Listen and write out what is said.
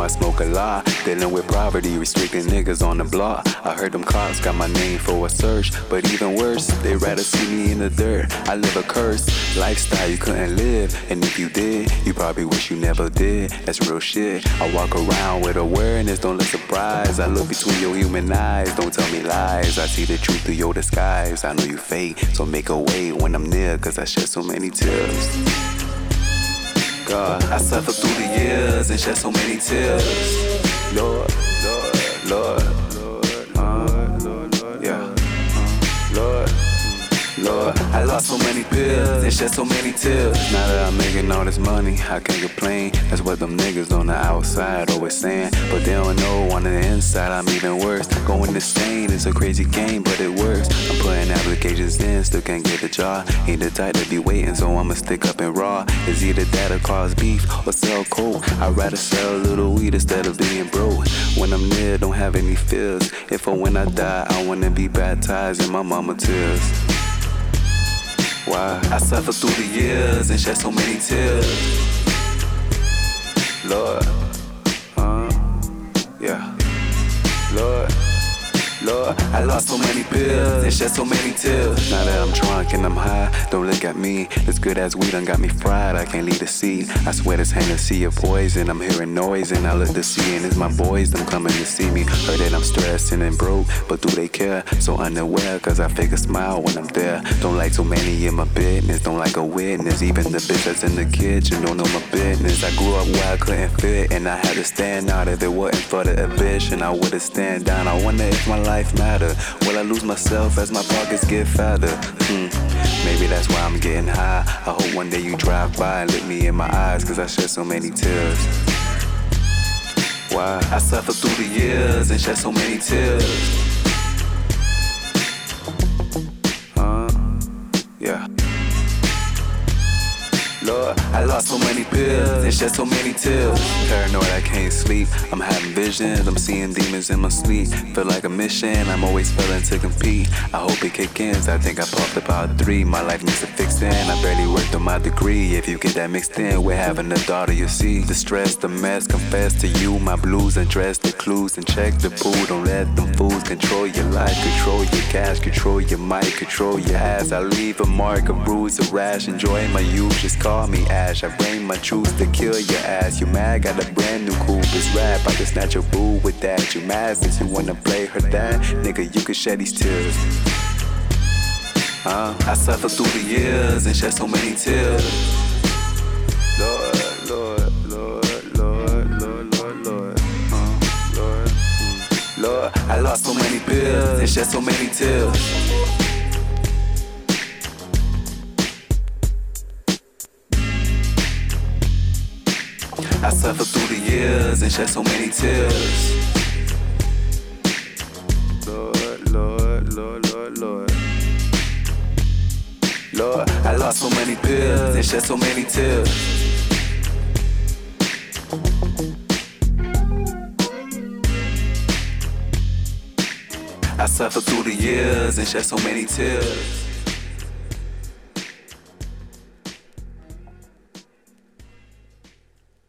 I smoke a lot. Dealing with poverty, restricting niggas on the block. I heard them cops got my name for a search, but even worse, they rather see me in the dirt. I live a curse lifestyle you couldn't live, and if you did, you probably wish you never did. That's real shit. I walk around with awareness, don't look surprised. I look between your human eyes, don't tell me lies. I see the truth through your disguise. I know you fake, so make a way when I'm near, cause I shed so many tears. God, I suffered through the years and shed so many tears. Lord, Lord, Lord, Lord, Lord, yeah, Lord. Lord, I lost so many pills and shed so many tears. Now that I'm making all this money, I can't complain. That's what them niggas on the outside always saying. But they don't know on the inside I'm even worse. Going insane is a crazy game, but it works. I'm putting applications in, still can't get the job. Ain't the type to be waiting, so I'ma stick up and raw. It's either that or cause beef or sell coke. I'd rather sell a little weed instead of being broke. When I'm near, don't have any fears. If or when I die, I wanna be baptized in my mama tears. Why? I suffered through the years and shed so many tears. Lord, uh, yeah. Lord, I lost so many pills and shed so many tears. Now that I'm drunk and I'm high, don't look at me. This good as weed done got me fried. I can't leave the seat. I swear this Hennessy of poison. I'm hearing noise and I look to see, and it's my boys. Them coming to see me. Heard that I'm stressing and broke, but do they care? So unaware, cause I fake a smile when I'm there. Don't like so many in my business. Don't like a witness. Even the bitch that's in the kitchen don't know my business. I grew up where I couldn't fit, and I had to stand out. If it wasn't for the ambition, I would've stand down. I wonder if my life matter? Will I lose myself as my pockets get fatter? Hmm. Maybe that's why I'm getting high. I hope one day you drive by and look me in my eyes, cause I shed so many tears. Why? I suffered through the years and shed so many tears. I lost so many pills and shed so many tears. Paranoid, I can't sleep. I'm having visions, I'm seeing demons in my sleep. Feel like a mission, I'm always failing to compete. I hope it kick in. I think I popped about three. My life needs a fix in. I barely worked on my degree. If you get that mixed in, we're having a daughter, you see. The stress, the mess, confess to you my blues, address the clues and check the pool. Don't let them fools control your life, control your cash, control your mic, control your ass. I leave a mark, a bruise, a rash. Enjoy my youth, just call me Ash. I bring my truth to kill your ass. You mad? Got a brand new cool bitch rap. I can snatch your boo with that. You mad since you wanna play her dad? Nigga, you can shed these tears. Uh, I suffered through the years and shed so many tears. Lord, Lord, Lord, Lord, Lord, Lord, Lord, Lord, mm. Lord, I lost so many pills and shed so many tears. I suffered through the years and shed so many tears. Lord, Lord, Lord, Lord, Lord. Lord, I lost so many pills and shed so many tears. I suffered through the years and shed so many tears.